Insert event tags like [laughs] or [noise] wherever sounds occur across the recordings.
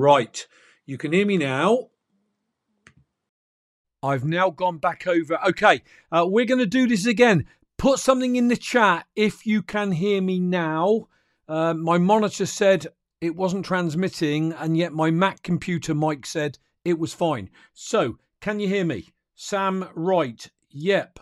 Right, you can hear me now. I've now gone back over. Okay, uh, we're going to do this again. Put something in the chat if you can hear me now. Uh, my monitor said it wasn't transmitting, and yet my Mac computer mic said it was fine. So, can you hear me? Sam Wright. Yep.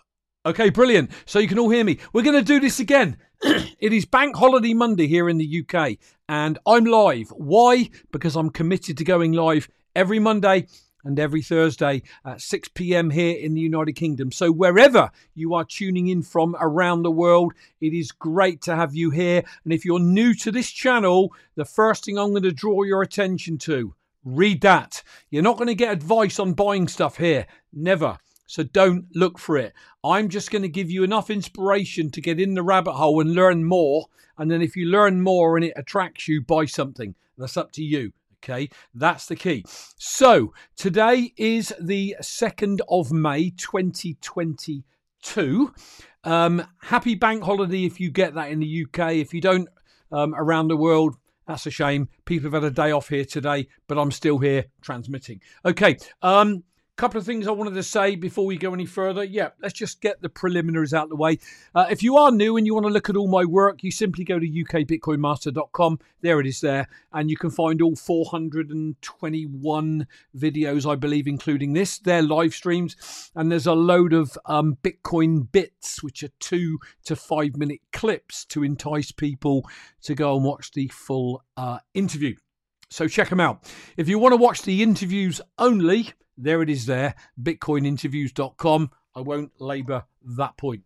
Okay, brilliant. So you can all hear me. We're going to do this again. [clears throat] it is Bank Holiday Monday here in the UK, and I'm live. Why? Because I'm committed to going live every Monday and every Thursday at 6 p.m. here in the United Kingdom. So, wherever you are tuning in from around the world, it is great to have you here. And if you're new to this channel, the first thing I'm going to draw your attention to read that. You're not going to get advice on buying stuff here. Never. So don't look for it. I'm just going to give you enough inspiration to get in the rabbit hole and learn more. And then if you learn more and it attracts you, buy something. That's up to you. Okay, that's the key. So today is the 2nd of May 2022. Um, happy bank holiday if you get that in the UK. If you don't, um, around the world, that's a shame. People have had a day off here today, but I'm still here transmitting. Okay. Um, couple of things I wanted to say before we go any further. Yeah, let's just get the preliminaries out of the way. Uh, if you are new and you want to look at all my work, you simply go to ukbitcoinmaster.com. There it is there. And you can find all 421 videos, I believe, including this. They're live streams. And there's a load of um, Bitcoin bits, which are two to five minute clips to entice people to go and watch the full uh, interview. So check them out. If you want to watch the interviews only, there it is there, bitcoininterviews.com. I won't labour that point.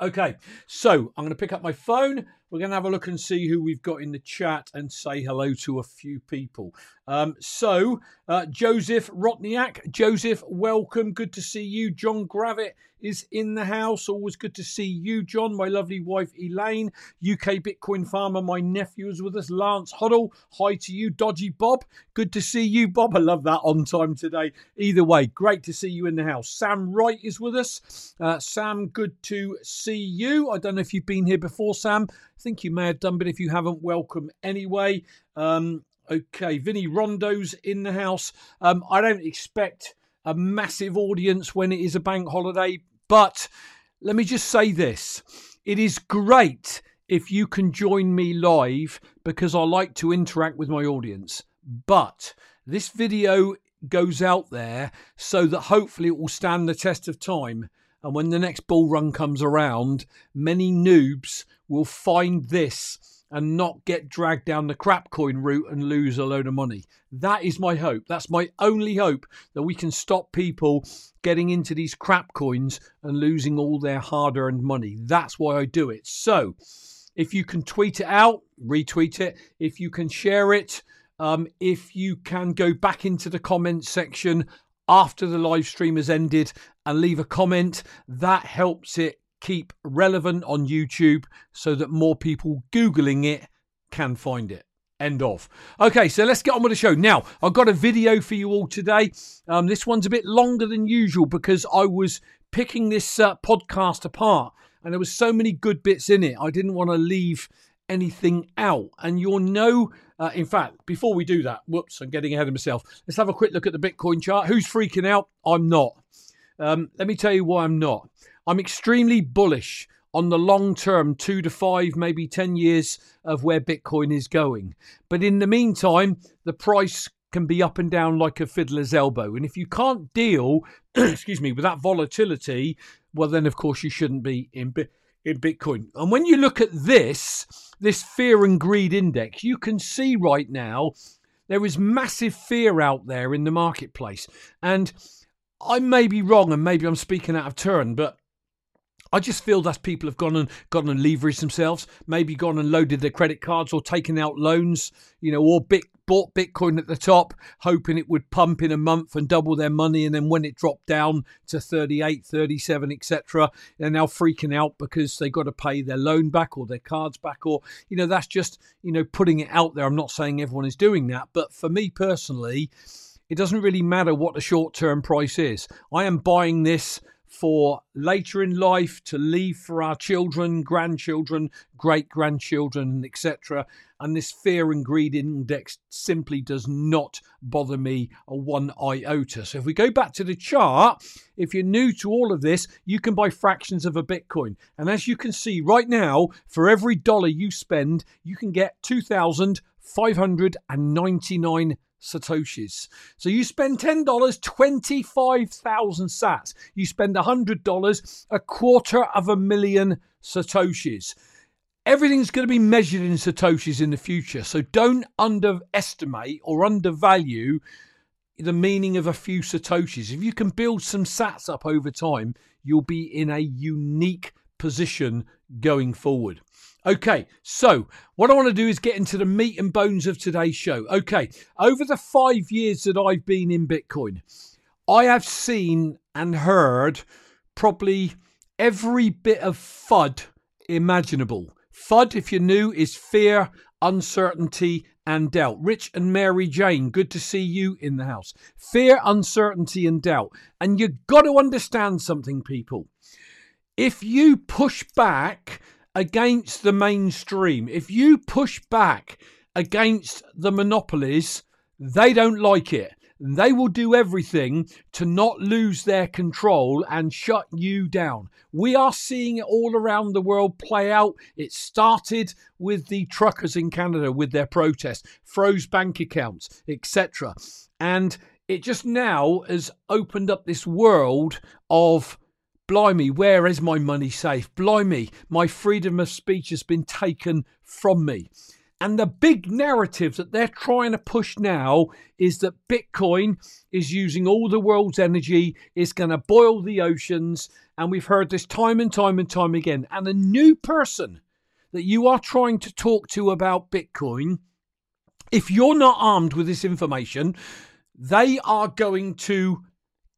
Okay, so I'm going to pick up my phone. We're going to have a look and see who we've got in the chat and say hello to a few people. Um, so, uh, Joseph Rotniak, Joseph, welcome. Good to see you. John Gravitt is in the house. Always good to see you, John. My lovely wife, Elaine. UK Bitcoin farmer, my nephew is with us. Lance Huddle, hi to you. Dodgy Bob, good to see you, Bob. I love that on time today. Either way, great to see you in the house. Sam Wright is with us. Uh, Sam, good to see you. I don't know if you've been here before, Sam. Think you may have done, but if you haven't, welcome anyway. Um, okay, Vinny Rondo's in the house. Um, I don't expect a massive audience when it is a bank holiday. But let me just say this it is great if you can join me live because I like to interact with my audience. But this video goes out there so that hopefully it will stand the test of time. And when the next bull run comes around, many noobs will find this and not get dragged down the crap coin route and lose a load of money. That is my hope. That's my only hope that we can stop people getting into these crap coins and losing all their hard earned money. That's why I do it. So, if you can tweet it out, retweet it. If you can share it, um, if you can go back into the comments section after the live stream has ended and leave a comment, that helps it keep relevant on YouTube so that more people Googling it can find it. End of. Okay, so let's get on with the show. Now, I've got a video for you all today. Um, this one's a bit longer than usual because I was picking this uh, podcast apart and there was so many good bits in it. I didn't want to leave anything out. And you'll know, uh, in fact, before we do that, whoops, I'm getting ahead of myself. Let's have a quick look at the Bitcoin chart. Who's freaking out? I'm not. Um, let me tell you why I'm not. I'm extremely bullish on the long term, two to five, maybe 10 years of where Bitcoin is going. But in the meantime, the price can be up and down like a fiddler's elbow. And if you can't deal, [clears throat] excuse me, with that volatility, well, then of course you shouldn't be in, in Bitcoin. And when you look at this, this fear and greed index, you can see right now there is massive fear out there in the marketplace. And I may be wrong and maybe I'm speaking out of turn, but I just feel that people have gone and gone and leveraged themselves, maybe gone and loaded their credit cards or taken out loans, you know, or bit, bought Bitcoin at the top, hoping it would pump in a month and double their money. And then when it dropped down to 38, 37, etc., they're now freaking out because they got to pay their loan back or their cards back. Or, you know, that's just, you know, putting it out there. I'm not saying everyone is doing that. But for me personally, it doesn't really matter what the short term price is. I am buying this for later in life to leave for our children, grandchildren, great grandchildren, etc. And this fear and greed index simply does not bother me a one iota. So if we go back to the chart, if you're new to all of this, you can buy fractions of a Bitcoin. And as you can see right now, for every dollar you spend, you can get 2,599 satoshis. So you spend $10, 25,000 sats. You spend $100, a quarter of a million satoshis. Everything's going to be measured in satoshis in the future. So don't underestimate or undervalue the meaning of a few satoshis. If you can build some sats up over time, you'll be in a unique position going forward. Okay, so what I want to do is get into the meat and bones of today's show. Okay, over the five years that I've been in Bitcoin, I have seen and heard probably every bit of FUD imaginable. FUD, if you're new, is fear, uncertainty, and doubt. Rich and Mary Jane, good to see you in the house. Fear, uncertainty, and doubt. And you've got to understand something, people. If you push back against the mainstream, if you push back against the monopolies, they don't like it. They will do everything to not lose their control and shut you down. We are seeing it all around the world play out. It started with the truckers in Canada with their protest, froze bank accounts, etc. And it just now has opened up this world of blimey, where is my money safe? Blimey, my freedom of speech has been taken from me. And the big narrative that they're trying to push now is that Bitcoin is using all the world's energy, is going to boil the oceans. And we've heard this time and time and time again. And a new person that you are trying to talk to about Bitcoin, if you're not armed with this information, they are going to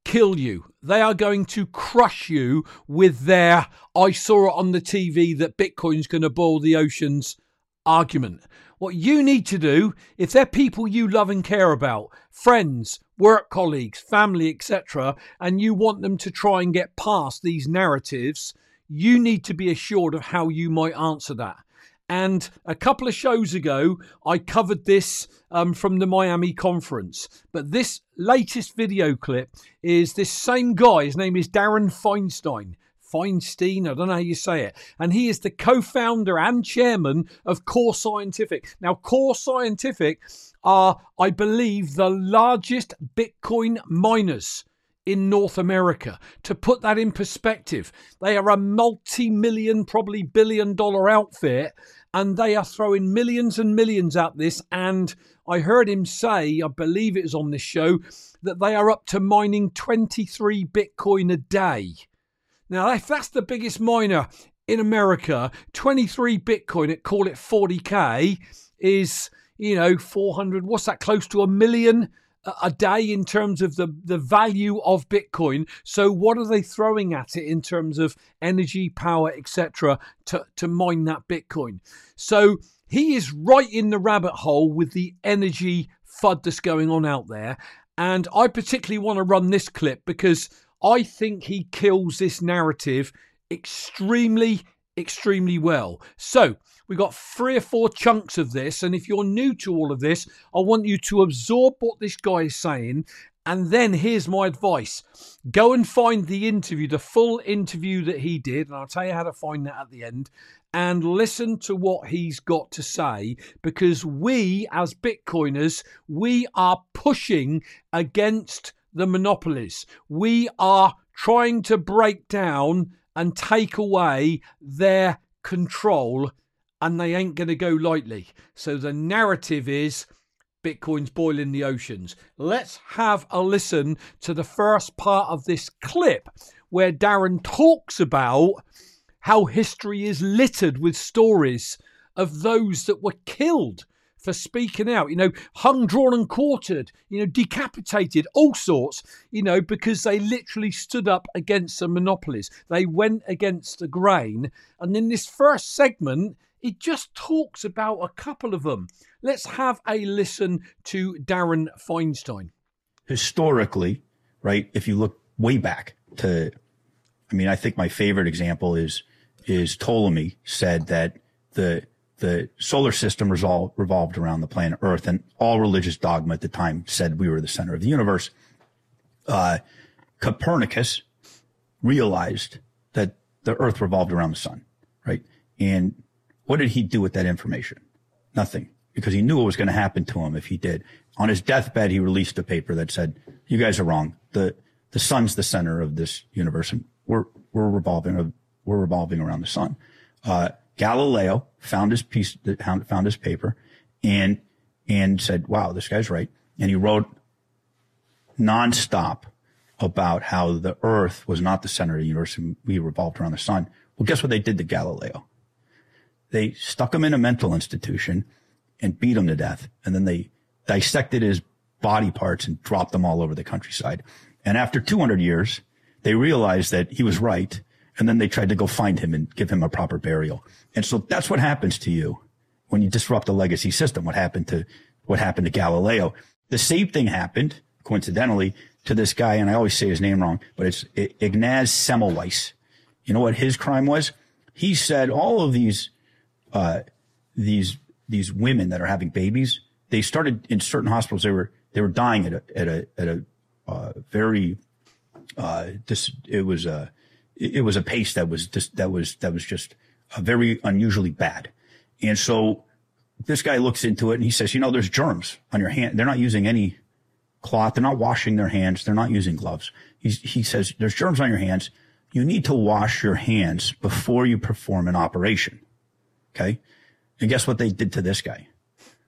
kill you. They are going to crush you with their I saw it on the TV that Bitcoin's going to boil the oceans argument. What you need to do, if they're people you love and care about, friends, work colleagues, family, etc., and you want them to try and get past these narratives, you need to be assured of how you might answer that. And a couple of shows ago, I covered this um, from the Miami conference. But this latest video clip is this same guy. His name is Darin Feinstein. Feinstein, I don't know how you say it. And he is the co founder and chairman of Core Scientific. Now, Core Scientific are, I believe, the largest Bitcoin miners in North America. To put that in perspective, they are a multi million, probably billion dollar outfit, and they are throwing millions and millions at this. And I heard him say, I believe it was on this show, that they are up to mining 23 Bitcoin a day. Now, if that's the biggest miner in America, 23 Bitcoin at call it 40k is, you know, 400, what's that, close to a million a day in terms of the, the value of Bitcoin. So, what are they throwing at it in terms of energy, power, etc., to, to mine that Bitcoin? So, he is right in the rabbit hole with the energy FUD that's going on out there. And I particularly want to run this clip because I think he kills this narrative extremely, extremely well. So, We've got three or four chunks of this. And if you're new to all of this, I want you to absorb what this guy is saying. And then here's my advice go and find the interview, the full interview that he did. And I'll tell you how to find that at the end. And listen to what he's got to say because we, as Bitcoiners, we are pushing against the monopolies. We are trying to break down and take away their control and they ain't going to go lightly. So the narrative is Bitcoin's boiling the oceans. Let's have a listen to the first part of this clip where Darin talks about how history is littered with stories of those that were killed for speaking out, you know, hung, drawn, and quartered, you know, decapitated, all sorts, you know, because they literally stood up against the monopolies. They went against the grain. And in this first segment, it just talks about a couple of them. Let's have a listen to Darin Feinstein. Historically, right, if you look way back to I mean, I think my favorite example is is Ptolemy said that the the solar system resol- revolved around the planet Earth, and all religious dogma at the time said we were the center of the universe. Uh, Copernicus realized that the Earth revolved around the sun, right? And what did he do with that information? Nothing, because he knew what was going to happen to him if he did. On his deathbed, he released a paper that said, "You guys are wrong. the The sun's the center of this universe, and we're we're revolving we're revolving around the sun." Uh, Galileo found his piece, found his paper, and and said, "Wow, this guy's right." And he wrote nonstop about how the Earth was not the center of the universe and we revolved around the sun. Well, guess what they did to Galileo? They stuck him in a mental institution and beat him to death, and then they dissected his body parts and dropped them all over the countryside. And after 200 years, they realized that he was right and then they tried to go find him and give him a proper burial. And so that's what happens to you when you disrupt the legacy system. What happened to, what happened to Galileo? The same thing happened, coincidentally, to this guy, and I always say his name wrong, but it's Ignaz Semmelweis. You know what his crime was? He said all of these, uh, these, these women that are having babies, they started in certain hospitals, they were, they were dying at a, at a, at a, uh, very, uh, this, it was a, it was a pace that was just, that was, that was just a very unusually bad. And so this guy looks into it and he says, you know, there's germs on your hand. They're not using any cloth. They're not washing their hands. They're not using gloves. He says, there's germs on your hands. You need to wash your hands before you perform an operation. Okay. And guess what they did to this guy?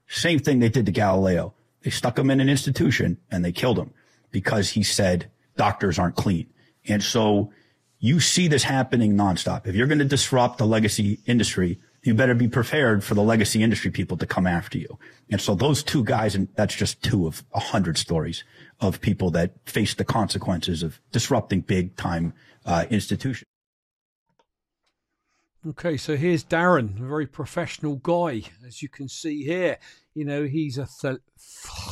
Same thing they did to Galileo. They stuck him in an institution and they killed him because he said doctors aren't clean. And so you see this happening nonstop. If you're going to disrupt the legacy industry, you better be prepared for the legacy industry people to come after you. And so those two guys, and that's just two of a hundred stories of people that face the consequences of disrupting big time uh, institutions. Okay, so here's Darin, a very professional guy, as you can see here. You know, he's a th-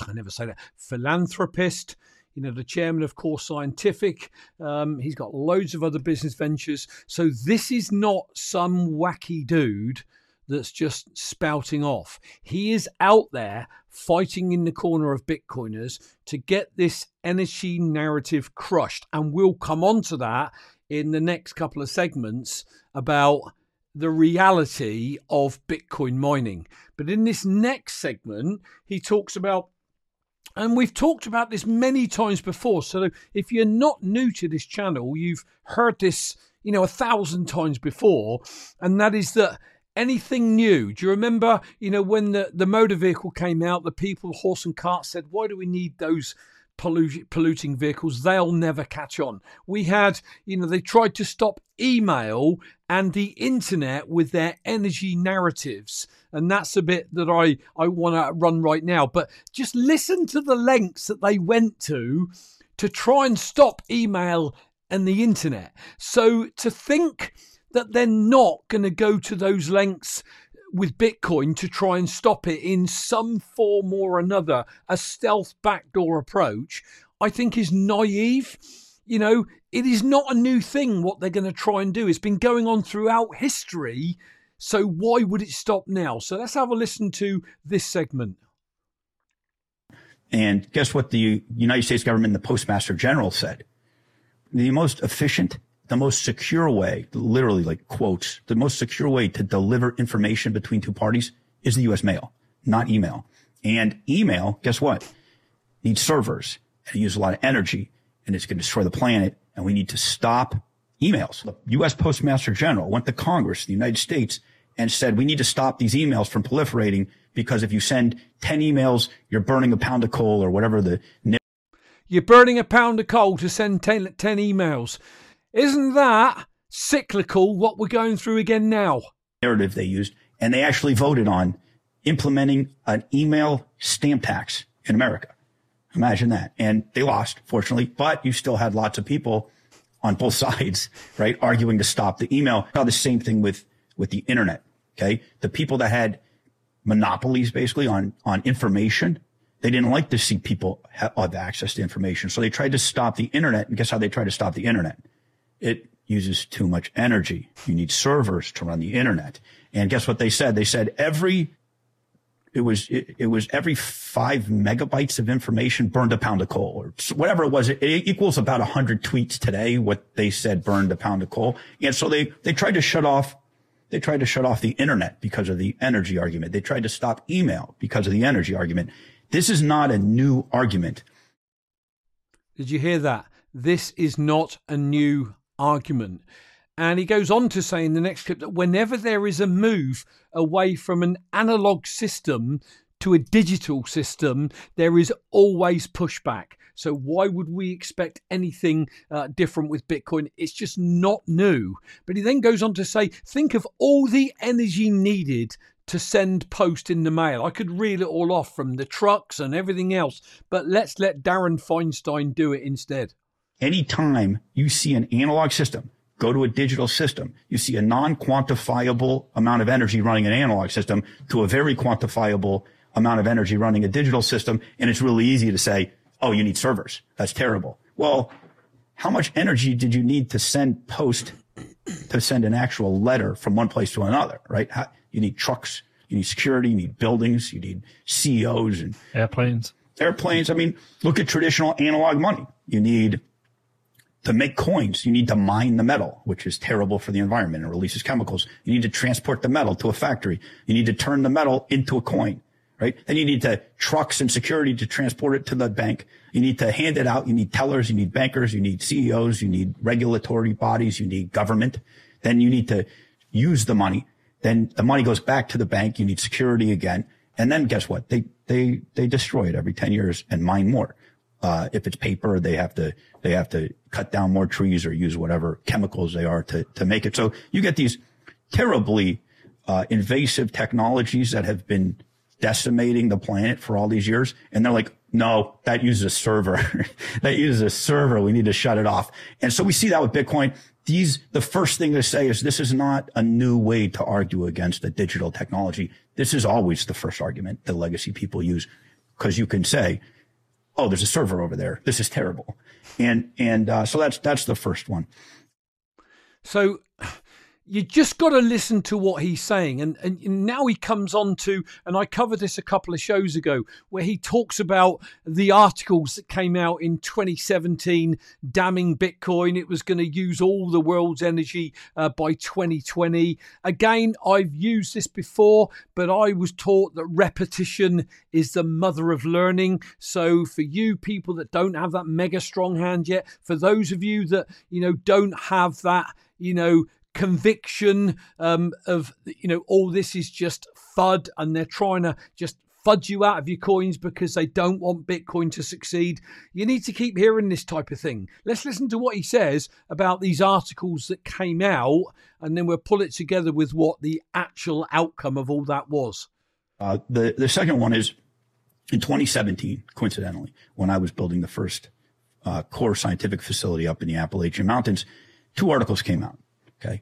I never say that philanthropist you know, the chairman of Core Scientific. Um, he's got loads of other business ventures. So this is not some wacky dude that's just spouting off. He is out there fighting in the corner of Bitcoiners to get this energy narrative crushed. And we'll come on to that in the next couple of segments about the reality of Bitcoin mining. But in this next segment, he talks about and we've talked about this many times before. So if you're not new to this channel, you've heard this, you know, a thousand times before. And that is that anything new. Do you remember, you know, when the, the motor vehicle came out, the people, horse and cart said, why do we need those polluting vehicles, they'll never catch on. We had, you know, they tried to stop email and the internet with their energy narratives. And that's a bit that I, I want to run right now. But just listen to the lengths that they went to to try and stop email and the internet. So to think that they're not going to go to those lengths with Bitcoin to try and stop it in some form or another, a stealth backdoor approach, I think is naive. You know, it is not a new thing what they're going to try and do. It's been going on throughout history. So why would it stop now? So let's have a listen to this segment. And guess what the United States government, and the Postmaster General said? The most efficient the most secure way, literally like quotes, the most secure way to deliver information between two parties is the US mail, not email. And email, guess what? Needs servers and it uses a lot of energy and it's going to destroy the planet. And we need to stop emails. The U.S. Postmaster General went to Congress, the United States, and said, we need to stop these emails from proliferating because if you send 10 emails, you're burning a pound of coal or whatever the. You're burning a pound of coal to send 10, 10 emails. Isn't that cyclical what we're going through again now? Narrative they used, and they actually voted on implementing an email stamp tax in America. Imagine that. And they lost, fortunately, but you still had lots of people on both [laughs] sides, right, arguing to stop the email. Now, the same thing with, with the internet. Okay. The people that had monopolies basically on, on information, they didn't like to see people have access to information. So they tried to stop the internet. And guess how they tried to stop the internet? It uses too much energy. You need servers to run the internet. And guess what they said? They said every it was it, it, was every five megabytes of information burned a pound of coal or whatever it was. It, it equals about a hundred tweets today. What they said burned a pound of coal, and so they they tried to shut off they tried to shut off the internet because of the energy argument. They tried to stop email because of the energy argument. This is not a new argument. Did you hear that? This is not a new argument. And he goes on to say in the next clip that whenever there is a move away from an analog system to a digital system, there is always pushback. So, why would we expect anything uh, different with Bitcoin? It's just not new. But he then goes on to say, think of all the energy needed to send post in the mail. I could reel it all off from the trucks and everything else, but let's let Darin Feinstein do it instead. Anytime you see an analog system go to a digital system, you see a non-quantifiable amount of energy running an analog system to a very quantifiable amount of energy running a digital system. And it's really easy to say, oh, you need servers. That's terrible. Well, how much energy did you need to send post to send an actual letter from one place to another, right? How, you need trucks, you need security, you need buildings, you need CEOs and airplanes. Airplanes. I mean, look at traditional analog money. You need to make coins, you need to mine the metal, which is terrible for the environment and releases chemicals. You need to transport the metal to a factory. You need to turn the metal into a coin right? Then you need to trucks and security to transport it to the bank. You need to hand it out. You need tellers. You need bankers. You need CEOs. You need regulatory bodies. You need government. Then you need to use the money. Then the money goes back to the bank. You need security again. And then guess what? They, they, they destroy it every 10 years and mine more. Uh, if it's paper, they have to, they have to cut down more trees or use whatever chemicals they are to, to make it. So you get these terribly, uh, invasive technologies that have been decimating the planet for all these years. And they're like, no, that uses a server. [laughs] that uses a server. We need to shut it off. And so we see that with Bitcoin. These, the first thing to say is this is not a new way to argue against a digital technology. This is always the first argument the legacy people use because you can say, oh, there's a server over there. This is terrible. And, and, uh, so that's, that's the first one. So you just got to listen to what he's saying. And, and now he comes on to, and I covered this a couple of shows ago, where he talks about the articles that came out in 2017 damning Bitcoin. It was going to use all the world's energy uh, by 2020. Again, I've used this before, but I was taught that repetition is the mother of learning. So for you people that don't have that mega strong hand yet, for those of you that, you know, don't have that, you know, conviction um, of you know all this is just fud and they're trying to just fudge you out of your coins because they don't want Bitcoin to succeed. You need to keep hearing this type of thing. Let's listen to what he says about these articles that came out, and then we'll pull it together with what the actual outcome of all that was. Uh, the the second one is in 2017, coincidentally, when I was building the first uh, core scientific facility up in the Appalachian Mountains, two articles came out. Okay.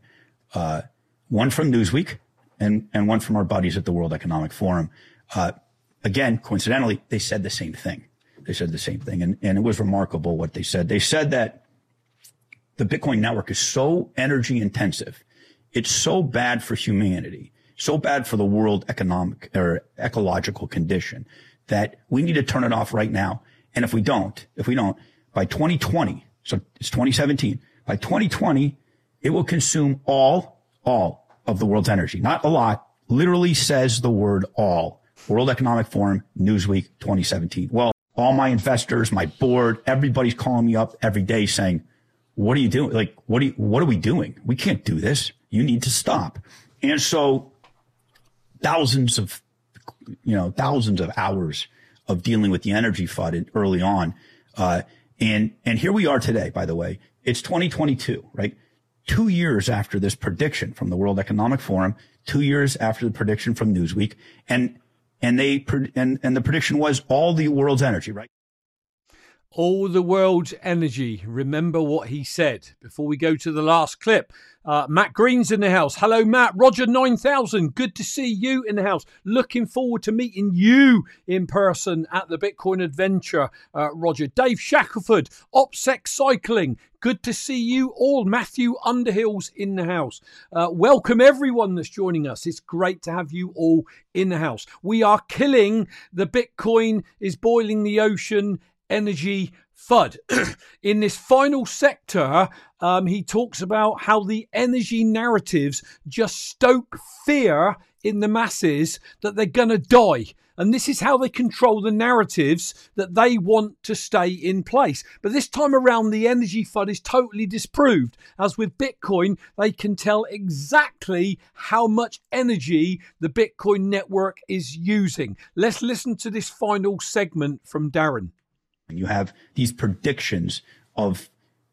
Uh, one from Newsweek and, and one from our buddies at the World Economic Forum. Uh, again, coincidentally, they said the same thing. They said the same thing. And, and it was remarkable what they said. They said that the Bitcoin network is so energy intensive. It's so bad for humanity, so bad for the world economic or ecological condition that we need to turn it off right now. And if we don't, if we don't, by 2020, so it's 2017, by 2020, it will consume all, all of the world's energy. Not a lot, literally says the word all. World Economic Forum, Newsweek 2017. Well, all my investors, my board, everybody's calling me up every day saying, what are you doing? Like, what are you, what are we doing? We can't do this. You need to stop. And so thousands of, you know, thousands of hours of dealing with the energy FUD early on. Uh, and, and here we are today, by the way. It's 2022, right? Two years after this prediction from the World Economic Forum, two years after the prediction from Newsweek, and and they and and the prediction was all the world's energy, right? All the world's energy. Remember what he said before we go to the last clip. Uh, Matt Green's in the house. Hello, Matt. Roger 9000. Good to see you in the house. Looking forward to meeting you in person at the Bitcoin Adventure, uh, Roger. Dave Shackelford, OPSEC Cycling. Good to see you all. Matthew Underhill's in the house. Uh, welcome everyone that's joining us. It's great to have you all in the house. We are killing the Bitcoin is boiling the ocean energy FUD. [clears throat] In this final sector, um, he talks about how the energy narratives just stoke fear in the masses that they're going to die. And this is how they control the narratives that they want to stay in place. But this time around, the energy FUD is totally disproved. As with Bitcoin, they can tell exactly how much energy the Bitcoin network is using. Let's listen to this final segment from Darin. And you have these predictions of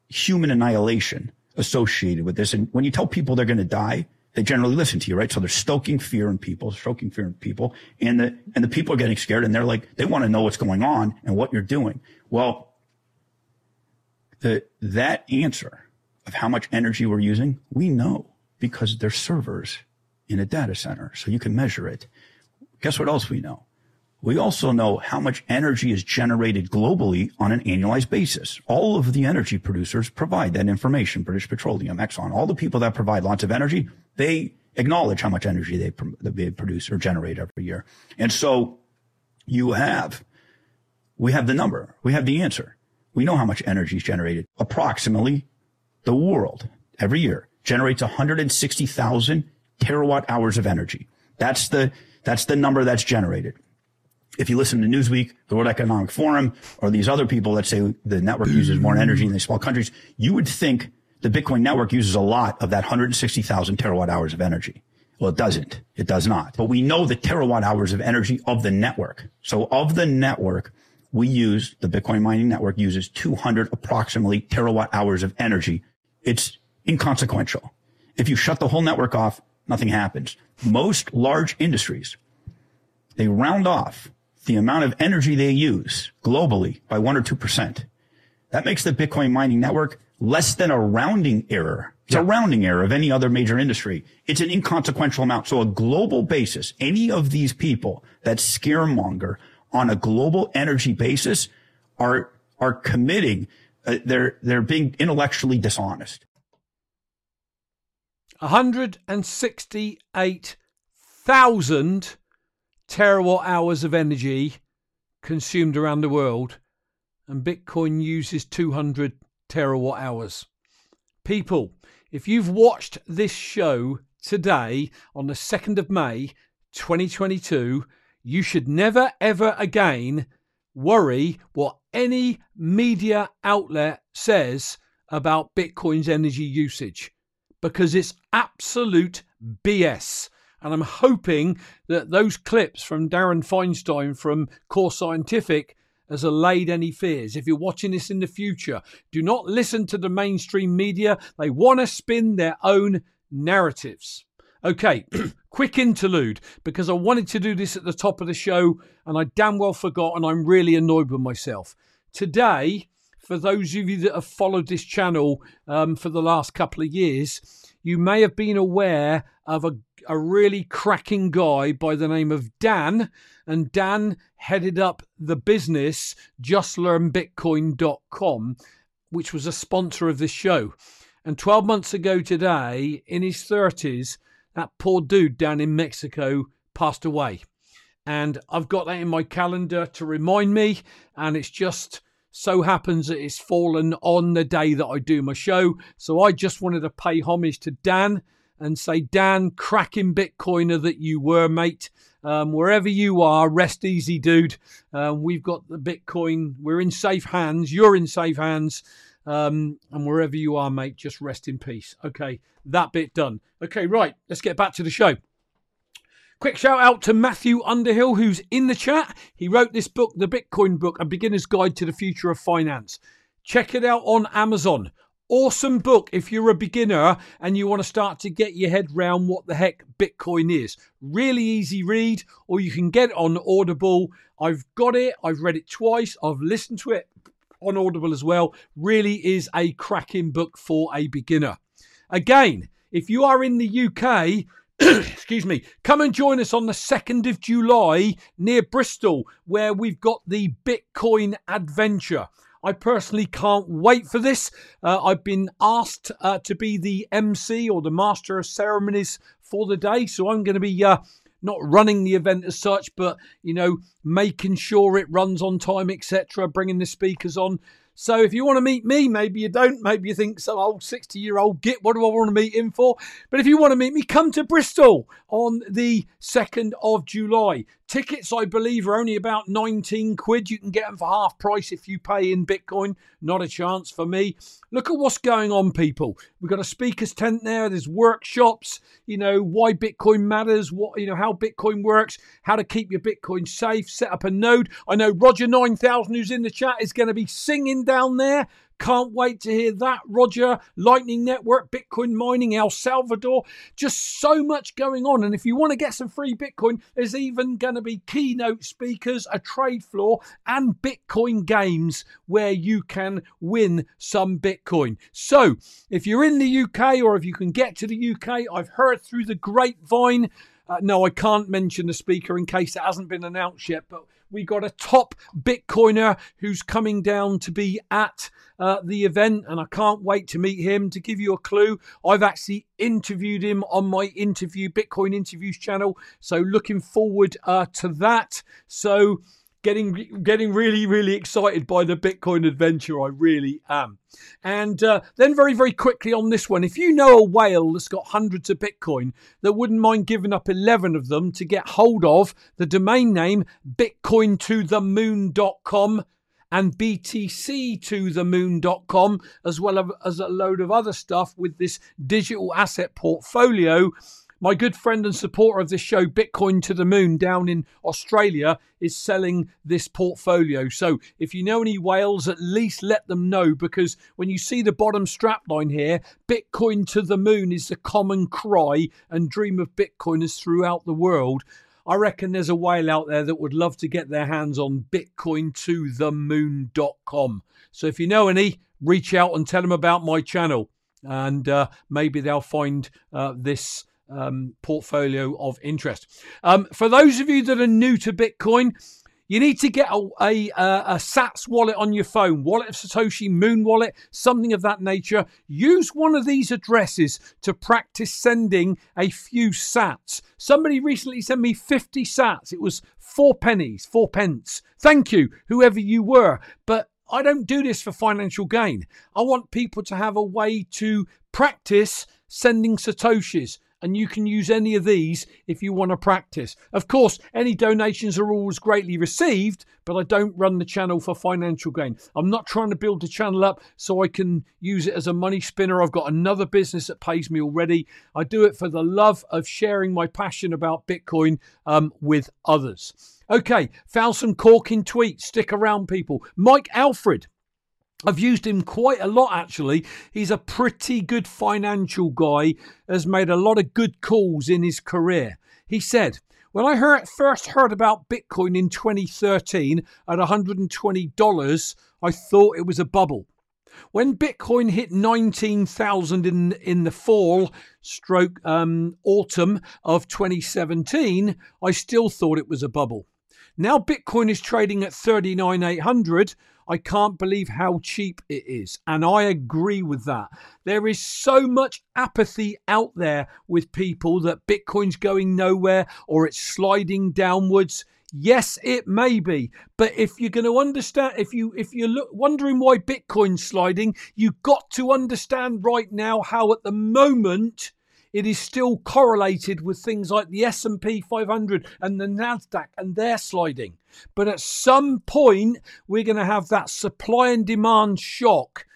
human annihilation associated with this. And when you tell people they're going to die, they generally listen to you, right? So they're stoking fear in people, stoking fear in people, and the and the people are getting scared, and they're like, they want to know what's going on and what you're doing. Well, the that answer of how much energy we're using, we know because there's servers in a data center, so you can measure it. Guess what else we know? We also know how much energy is generated globally on an annualized basis. All of the energy producers provide that information. British Petroleum, Exxon, all the people that provide lots of energy, they acknowledge how much energy they, they produce or generate every year. And so you have, we have the number. We have the answer. We know how much energy is generated. Approximately the world every year generates 160,000 terawatt hours of energy. That's the, that's the number that's generated if you listen to Newsweek, the World Economic Forum, or these other people that say the network uses more energy in these small countries, you would think the Bitcoin network uses a lot of that 160,000 terawatt hours of energy. Well, it doesn't. It does not. But we know the terawatt hours of energy of the network. So of the network, we use the Bitcoin mining network uses 200 approximately terawatt hours of energy. It's inconsequential. If you shut the whole network off, nothing happens. Most large industries, they round off the amount of energy they use globally by one or 2%. That makes the Bitcoin mining network less than a rounding error. It's yeah. a rounding error of any other major industry. It's an inconsequential amount. So a global basis, any of these people that scaremonger on a global energy basis are, are committing, uh, they're, they're being intellectually dishonest. 168,000 terawatt hours of energy consumed around the world, and Bitcoin uses 200 terawatt hours. People, if you've watched this show today on the 2nd of May 2022, you should never ever again worry what any media outlet says about Bitcoin's energy usage because it's absolute BS. And I'm hoping that those clips from Darin Feinstein from Core Scientific has allayed any fears. If you're watching this in the future, do not listen to the mainstream media. They want to spin their own narratives. Okay, [clears throat] quick interlude because I wanted to do this at the top of the show and I damn well forgot and I'm really annoyed with myself. Today, for those of you that have followed this channel um, for the last couple of years, you may have been aware of a, a really cracking guy by the name of Dan. And Dan headed up the business justlearnbitcoin.com, which was a sponsor of this show. And 12 months ago today, in his 30s, that poor dude down in Mexico passed away. And I've got that in my calendar to remind me. And it's just so happens that it's fallen on the day that I do my show. So I just wanted to pay homage to Dan and say, Dan, cracking Bitcoiner that you were, mate. Um, wherever you are, rest easy, dude. Um, we've got the Bitcoin. We're in safe hands. You're in safe hands. Um, and wherever you are, mate, just rest in peace. Okay, that bit done. Okay, right. Let's get back to the show. Quick shout out to Matthew Underhill, who's in the chat. He wrote this book, The Bitcoin Book, A Beginner's Guide to the Future of Finance. Check it out on Amazon. Awesome book if you're a beginner and you want to start to get your head round what the heck Bitcoin is. Really easy read, or you can get it on Audible. I've got it, I've read it twice, I've listened to it on Audible as well. Really is a cracking book for a beginner. Again, if you are in the UK, [clears throat] excuse me, come and join us on the 2nd of July near Bristol, where we've got the Bitcoin adventure. I personally can't wait for this. Uh, I've been asked uh, to be the MC or the master of ceremonies for the day, so I'm going to be uh, not running the event as such, but you know, making sure it runs on time, etc., bringing the speakers on. So if you want to meet me, maybe you don't. Maybe you think some old 60 year old git, what do I want to meet him for? But if you want to meet me, come to Bristol on the 2nd of July. Tickets, I believe, are only about 19 quid. You can get them for half price if you pay in Bitcoin. Not a chance for me. Look at what's going on, people. We've got a speaker's tent there. There's workshops, you know, why Bitcoin matters, what, you know, how Bitcoin works, how to keep your Bitcoin safe, set up a node. I know Roger 9000, who's in the chat, is going to be singing down there. Can't wait to hear that, Roger. Lightning Network, Bitcoin mining, El Salvador. Just so much going on. And if you want to get some free Bitcoin, there's even going to be keynote speakers, a trade floor, and Bitcoin games where you can win some Bitcoin. So if you're in the UK or if you can get to the UK, I've heard through the grapevine. Uh, no, I can't mention the speaker in case it hasn't been announced yet, but we got a top Bitcoiner who's coming down to be at uh, the event, and I can't wait to meet him. To give you a clue, I've actually interviewed him on my interview Bitcoin interviews channel, so looking forward uh, to that. So getting getting really really excited by the Bitcoin adventure. I really am. And uh, then very very quickly on this one, if you know a whale that's got hundreds of Bitcoin that wouldn't mind giving up eleven of them to get hold of the domain name bitcointothemoon.com and BTC to the moon.com, as well as a load of other stuff with this digital asset portfolio my good friend and supporter of this show, Bitcoin to the Moon, down in Australia, is selling this portfolio. So if you know any whales, at least let them know because when you see the bottom strap line here, Bitcoin to the Moon is the common cry and dream of Bitcoiners throughout the world. I reckon there's a whale out there that would love to get their hands on bitcointothemoon.com. So if you know any, reach out and tell them about my channel and uh, maybe they'll find uh, this um, portfolio of interest. Um, for those of you that are new to Bitcoin, you need to get a, a, a, Sats wallet on your phone, Wallet of Satoshi, Muun Wallet, something of that nature. Use one of these addresses to practice sending a few Sats. Somebody recently sent me 50 Sats. It was four pennies, four pence. Thank you, whoever you were. But I don't do this for financial gain. I want people to have a way to practice sending Satoshis and you can use any of these if you want to practice. Of course, any donations are always greatly received, but I don't run the channel for financial gain. I'm not trying to build the channel up so I can use it as a money spinner. I've got another business that pays me already. I do it for the love of sharing my passion about Bitcoin um, with others. Okay, found some corking tweets. Stick around, people. Mike Alfred I've used him quite a lot actually. He's a pretty good financial guy, has made a lot of good calls in his career. He said, when I heard, first heard about Bitcoin in 2013 at $120, I thought it was a bubble. When Bitcoin hit 19,000 in in the fall stroke um, autumn of 2017, I still thought it was a bubble. Now Bitcoin is trading at 39,800. I can't believe how cheap it is. And I agree with that. There is so much apathy out there with people that Bitcoin's going nowhere or it's sliding downwards. Yes, it may be, but if you're going to understand, if you if you're look, wondering why Bitcoin's sliding, you've got to understand right now how at the moment it is still correlated with things like the S&P 500 and the Nasdaq and they're sliding. But at some point we're going to have that supply and demand shock.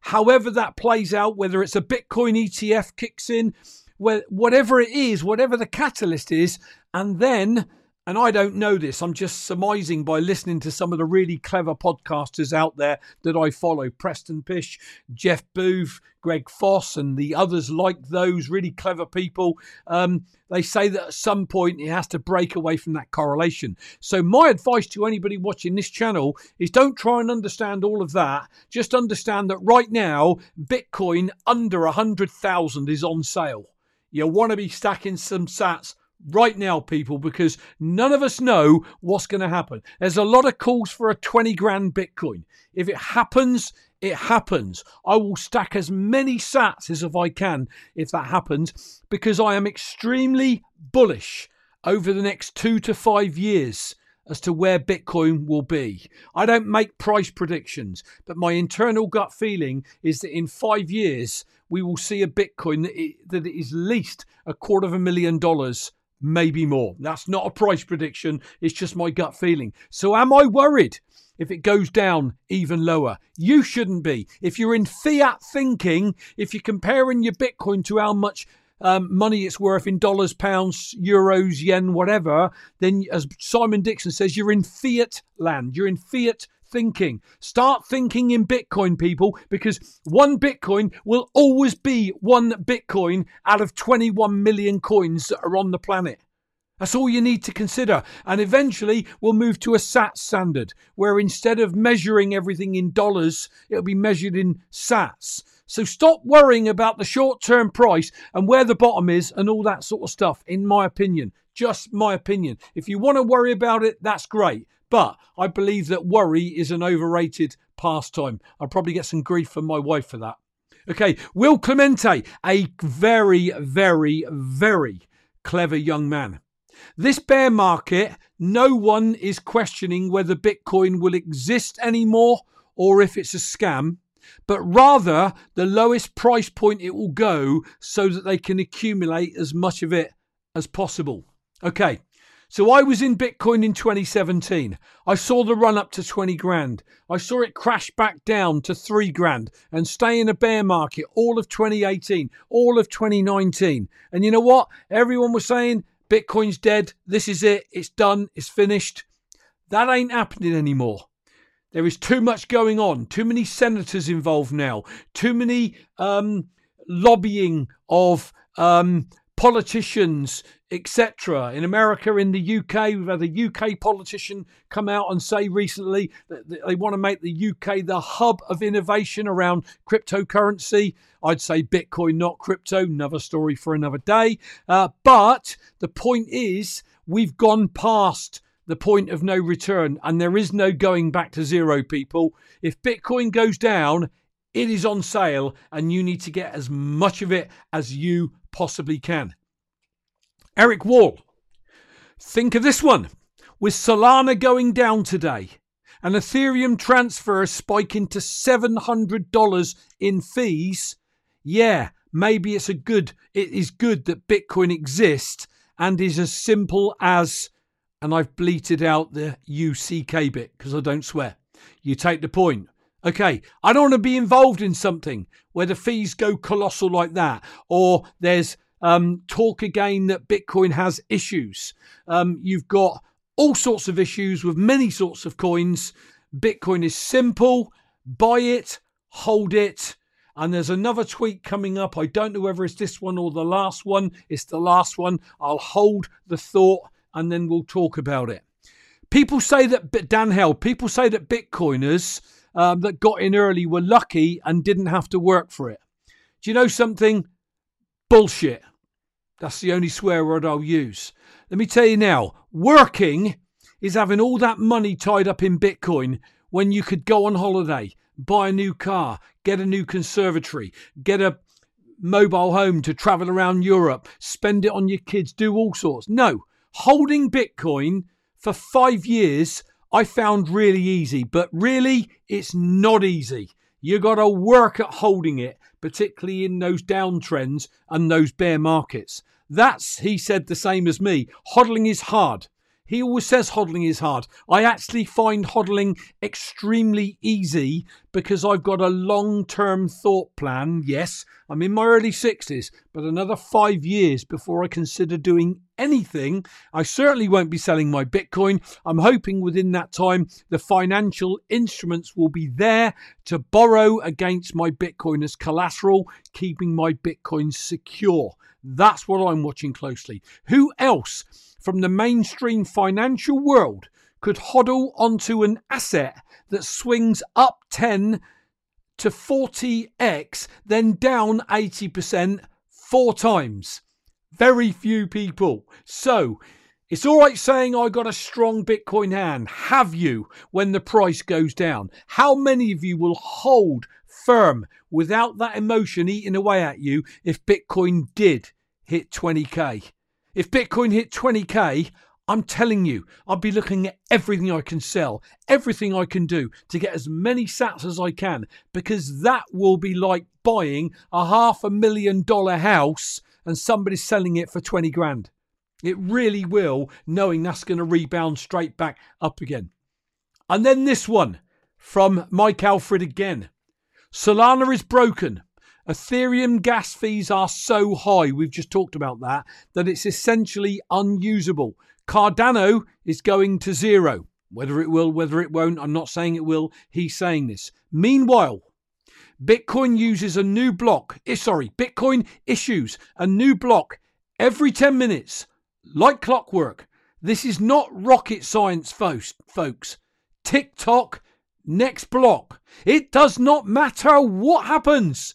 However that plays out whether it's a Bitcoin ETF kicks in, whatever it is, whatever the catalyst is, and then and I don't know this, I'm just surmising by listening to some of the really clever podcasters out there that I follow Preston Pysh, Jeff Booth, Greg Foss, and the others like those really clever people. Um, they say that at some point it has to break away from that correlation. So, my advice to anybody watching this channel is don't try and understand all of that. Just understand that right now, Bitcoin under 100,000 is on sale. You want to be stacking some sats right now, people, because none of us know what's going to happen. There's a lot of calls for a 20 grand Bitcoin. If it happens, it happens. I will stack as many sats as if I can if that happens, because I am extremely bullish over the next two to five years as to where Bitcoin will be. I don't make price predictions, but my internal gut feeling is that in five years, we will see a Bitcoin that is least a quarter of a million dollars maybe more. That's not a price prediction, it's just my gut feeling. So, am I worried if it goes down even lower? You shouldn't be. If you're in fiat thinking, if you're comparing your Bitcoin to how much um, money it's worth in dollars, pounds, euros, yen, whatever, then as Simon Dixon says, you're in fiat land. You're in fiat thinking. Start thinking in Bitcoin, people, because one Bitcoin will always be one Bitcoin out of 21 million coins that are on the planet. That's all you need to consider. And eventually we'll move to a SAT standard where instead of measuring everything in dollars, it'll be measured in SATs. So stop worrying about the short term price and where the bottom is and all that sort of stuff, in my opinion. Just my opinion. If you want to worry about it, that's great. But I believe that worry is an overrated pastime. I'll probably get some grief from my wife for that. Okay, Will Clemente, a very, very, very clever young man. This bear market, no one is questioning whether Bitcoin will exist anymore or if it's a scam, but rather the lowest price point it will go so that they can accumulate as much of it as possible. Okay, so I was in Bitcoin in 2017. I saw the run up to 20 grand. I saw it crash back down to 3 grand and stay in a bear market all of 2018, all of 2019. And you know what? Everyone was saying Bitcoin's dead. This is it. It's done. It's finished. That ain't happening anymore. There is too much going on. Too many senators involved now. Too many um, lobbying of um, politicians, etc. In America, in the UK, we've had a UK politician come out and say recently that they want to make the UK the hub of innovation around cryptocurrency. I'd say Bitcoin, not crypto. Another story for another day. Uh, but the point is, we've gone past the point of no return, and there is no going back to zero, people. If Bitcoin goes down, it is on sale, and you need to get as much of it as you possibly can. Eric Wall. Think of this one. With Solana going down today and Ethereum transfer spiking to $700 in fees, yeah, maybe it's a good it is good that Bitcoin exists and is as simple as and I've bleated out the UCK bit because I don't swear. You take the point. Okay, I don't want to be involved in something where the fees go colossal like that, or there's um, talk again that Bitcoin has issues. Um, you've got all sorts of issues with many sorts of coins. Bitcoin is simple buy it, hold it. And there's another tweet coming up. I don't know whether it's this one or the last one. It's the last one. I'll hold the thought and then we'll talk about it. People say that, Dan Held, people say that Bitcoiners um, that got in early were lucky and didn't have to work for it. Do you know something? Bullshit. That's the only swear word I'll use. Let me tell you now working is having all that money tied up in Bitcoin when you could go on holiday, buy a new car, get a new conservatory, get a mobile home to travel around Europe, spend it on your kids, do all sorts. No, holding Bitcoin for five years I found really easy, but really it's not easy. You got to work at holding it, particularly in those downtrends and those bear markets. That's, he said, the same as me. Hodling is hard. He always says hodling is hard. I actually find hodling extremely easy because I've got a long term thought plan. Yes, I'm in my early 60s, but another five years before I consider doing anything. I certainly won't be selling my Bitcoin. I'm hoping within that time the financial instruments will be there to borrow against my Bitcoin as collateral, keeping my Bitcoin secure. That's what I'm watching closely. Who else from the mainstream financial world could hodl onto an asset that swings up 10 to 40x, then down 80% four times? Very few people. So, it's all right saying I got a strong Bitcoin hand. Have you when the price goes down? How many of you will hold firm without that emotion eating away at you if Bitcoin did hit 20k? If Bitcoin hit 20k, I'm telling you, I'll be looking at everything I can sell, everything I can do to get as many sats as I can, because that will be like buying a half a million dollar house and somebody's selling it for 20 grand. It really will, knowing that's going to rebound straight back up again. And then this one from Mike Alfred again Solana is broken. Ethereum gas fees are so high, we've just talked about that, that it's essentially unusable. Cardano is going to zero. Whether it will, whether it won't, I'm not saying it will. He's saying this. Meanwhile, Bitcoin uses a new block. Eh, sorry, Bitcoin issues a new block every 10 minutes, like clockwork. This is not rocket science, folks. Tick tock, next block. It does not matter what happens.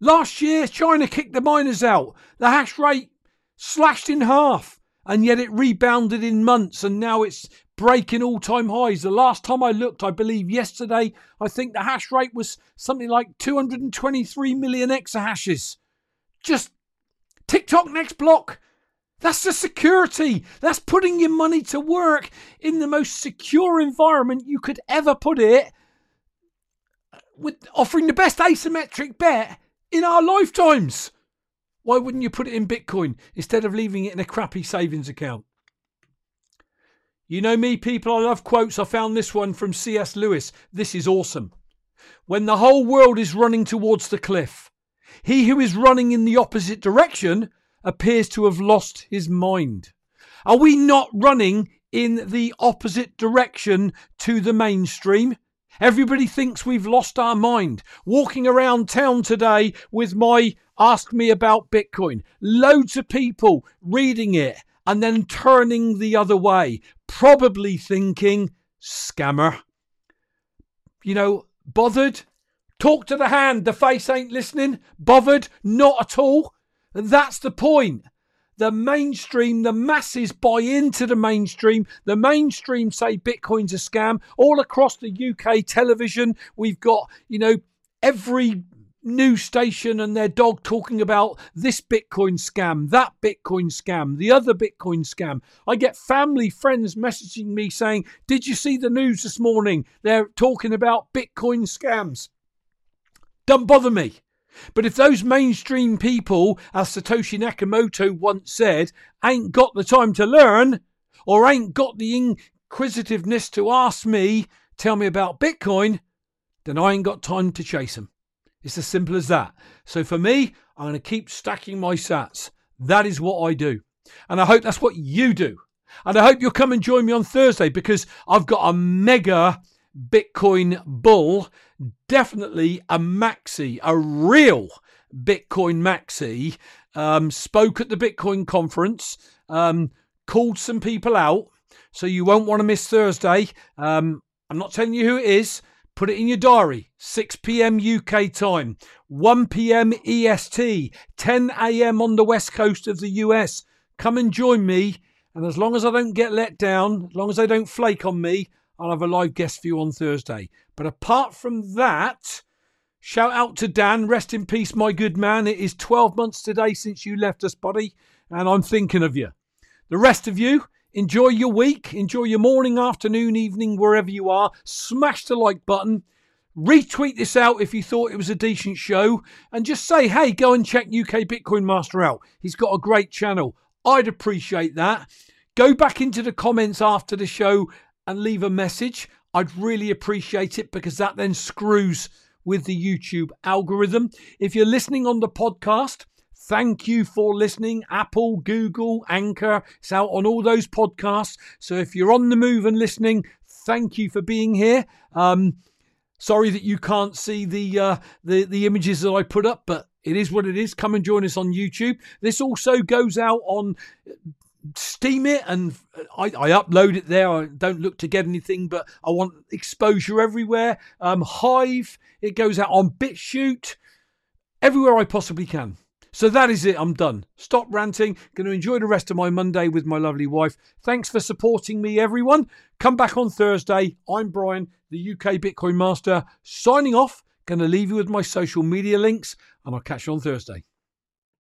Last year, China kicked the miners out. The hash rate slashed in half and yet it rebounded in months and now it's breaking all time highs. The last time I looked, I believe yesterday, I think the hash rate was something like 223 million exahashes. Just Tick tock next block. That's the security. That's putting your money to work in the most secure environment you could ever put it, with offering the best asymmetric bet in our lifetimes. Why wouldn't you put it in Bitcoin instead of leaving it in a crappy savings account? You know me, people, I love quotes. I found this one from C.S. Lewis. This is awesome. When the whole world is running towards the cliff, he who is running in the opposite direction appears to have lost his mind. Are we not running in the opposite direction to the mainstream? Everybody thinks we've lost our mind. Walking around town today with my Ask me about Bitcoin. Loads of people reading it and then turning the other way, probably thinking, scammer. You know, bothered? Talk to the hand, the face ain't listening. Bothered? Not at all. That's the point. The mainstream, the masses buy into the mainstream. The mainstream say Bitcoin's a scam. All across the UK television, we've got, you know, every news station and their dog talking about this Bitcoin scam, that Bitcoin scam, the other Bitcoin scam. I get family friends messaging me saying, Did you see the news this morning? They're talking about Bitcoin scams. Don't bother me. But if those mainstream people, as Satoshi Nakamoto once said, ain't got the time to learn or ain't got the inquisitiveness to ask me, tell me about Bitcoin, then I ain't got time to chase them. It's as simple as that. So for me, I'm going to keep stacking my sats. That is what I do. And I hope that's what you do. And I hope you'll come and join me on Thursday because I've got a mega Bitcoin bull, definitely a maxi, a real Bitcoin maxi. Um, spoke at the Bitcoin conference, um, called some people out. So you won't want to miss Thursday. Um, I'm not telling you who it is. Put it in your diary 6 p.m. UK time, 1 p.m. EST, 10 a.m. on the west coast of the US. Come and join me. And as long as I don't get let down, as long as they don't flake on me, I'll have a live guest for you on Thursday. But apart from that, shout out to Dan. Rest in peace, my good man. It is 12 months today since you left us, buddy. And I'm thinking of you. The rest of you, Enjoy your week. Enjoy your morning, afternoon, evening, wherever you are. Smash the like button. Retweet this out if you thought it was a decent show. And just say, hey, go and check UK Bitcoin Master out. He's got a great channel. I'd appreciate that. Go back into the comments after the show and leave a message. I'd really appreciate it because that then screws with the YouTube algorithm. If you're listening on the podcast, Thank you for listening. Apple, Google, Anchor. It's out on all those podcasts. So if you're on the move and listening, thank you for being here. Um, sorry that you can't see the uh, the the images that I put up, but it is what it is. Come and join us on YouTube. This also goes out on Steemit and I, I, upload it there. I don't look to get anything, but I want exposure everywhere. Um, Hive, it goes out on BitChute, everywhere I possibly can. So that is it. I'm done. Stop ranting. Going to enjoy the rest of my Monday with my lovely wife. Thanks for supporting me, everyone. Come back on Thursday. I'm Brian, the UK Bitcoin Master, signing off. Going to leave you with my social media links, and I'll catch you on Thursday.